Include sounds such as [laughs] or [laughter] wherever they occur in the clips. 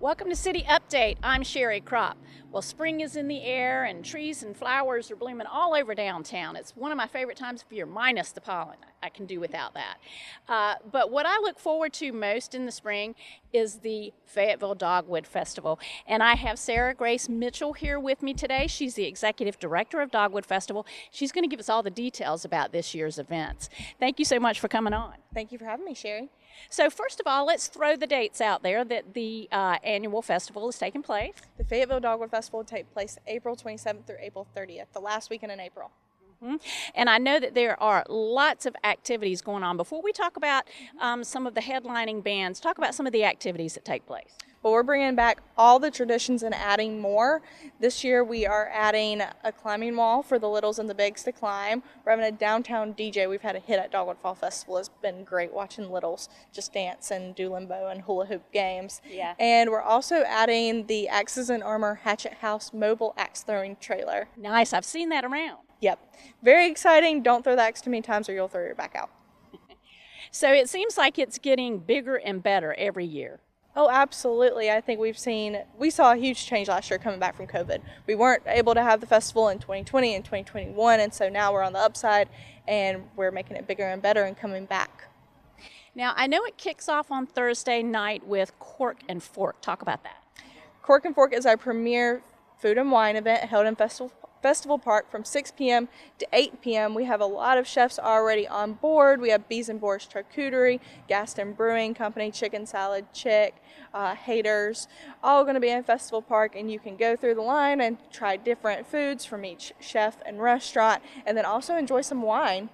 Welcome to City Update. I'm Sherry Crop. Well, spring is in the air and trees and flowers are blooming all over downtown. It's one of my favorite times of year, minus the pollen. I can do without that. Uh, but what I look forward to most in the spring is the Fayetteville Dogwood Festival. And I have Sarah Grace Mitchell here with me today. She's the executive director of Dogwood Festival. She's going to give us all the details about this year's events. Thank you so much for coming on. Thank you for having me, Sherry. So, first of all, let's throw the dates out there that the uh, annual festival is taking place. The Fayetteville Dogwood Festival will take place April 27th through April 30th, the last weekend in April. Mm-hmm. And I know that there are lots of activities going on. Before we talk about um, some of the headlining bands, talk about some of the activities that take place. But we're bringing back all the traditions and adding more. This year we are adding a climbing wall for the littles and the bigs to climb. We're having a downtown DJ. We've had a hit at Dogwood Fall Festival. It's been great watching littles just dance and do limbo and hula hoop games. Yeah. And we're also adding the Axes and Armor Hatchet House mobile axe throwing trailer. Nice. I've seen that around. Yep. Very exciting. Don't throw the axe too many times or you'll throw your back out. [laughs] so it seems like it's getting bigger and better every year. Oh, absolutely. I think we've seen, we saw a huge change last year coming back from COVID. We weren't able to have the festival in 2020 and 2021, and so now we're on the upside and we're making it bigger and better and coming back. Now, I know it kicks off on Thursday night with Cork and Fork. Talk about that. Cork and Fork is our premier food and wine event held in Festival Festival Park from 6 p.m. to 8 p.m. We have a lot of chefs already on board. We have Bees and Boars Charcuterie, Gaston Brewing Company, Chicken Salad Chick, uh, Haters, all going to be in Festival Park, and you can go through the line and try different foods from each chef and restaurant, and then also enjoy some wine.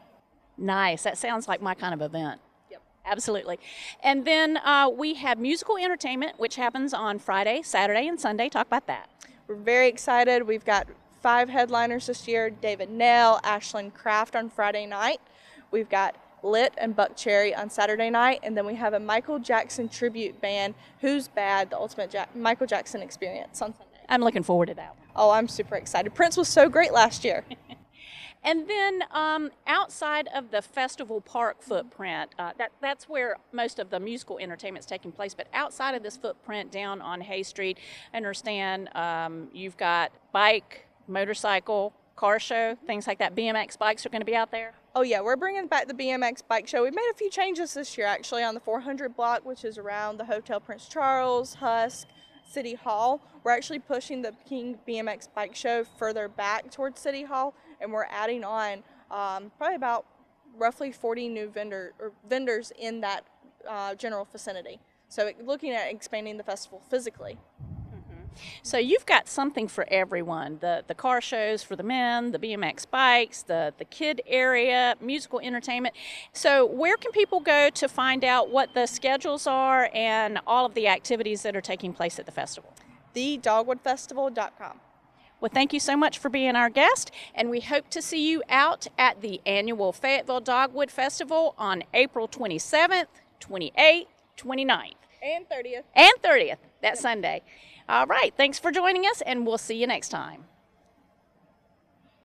Nice. That sounds like my kind of event. Yep. Absolutely. And then uh, we have musical entertainment, which happens on Friday, Saturday, and Sunday. Talk about that. We're very excited. We've got five headliners this year David Nail, Ashland Craft on Friday night. We've got Lit and Buckcherry on Saturday night, and then we have a Michael Jackson tribute band, Who's Bad, the Ultimate Jack- Michael Jackson Experience on Sunday. I'm looking forward to that. Oh, I'm super excited. Prince was so great last year. [laughs] And then um, outside of the festival park footprint, uh, that, that's where most of the musical entertainment is taking place. But outside of this footprint down on Hay Street, I understand um, you've got bike, motorcycle, car show, things like that. BMX bikes are going to be out there. Oh yeah, we're bringing back the BMX bike show. We've made a few changes this year actually on the 400 block, which is around the Hotel Prince Charles, Husk, City Hall. We're actually pushing the King BMX bike show further back towards City Hall, and we're adding on um, probably about roughly 40 new vendor or vendors in that uh, general vicinity. So looking at expanding the festival physically. So you've got something for everyone. The the car shows for the men, the BMX bikes, the the kid area, musical entertainment. So where can people go to find out what the schedules are and all of the activities that are taking place at the festival? TheDogwoodFestival.com. Well, thank you so much for being our guest, and we hope to see you out at the annual Fayetteville Dogwood Festival on April 27th, 28th, 29th, and 30th. And 30th, that Sunday. All right. Thanks for joining us, and we'll see you next time.